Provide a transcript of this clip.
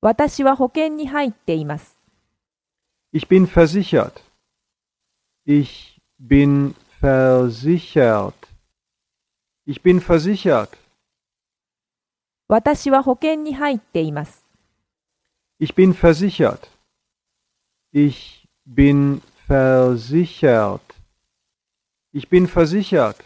私は保険に入っています。Ich bin versichert. Ich bin versichert. Ich bin versichert. 私は保険に入っています。Ich bin versichert. Ich bin versichert. Ich bin versichert.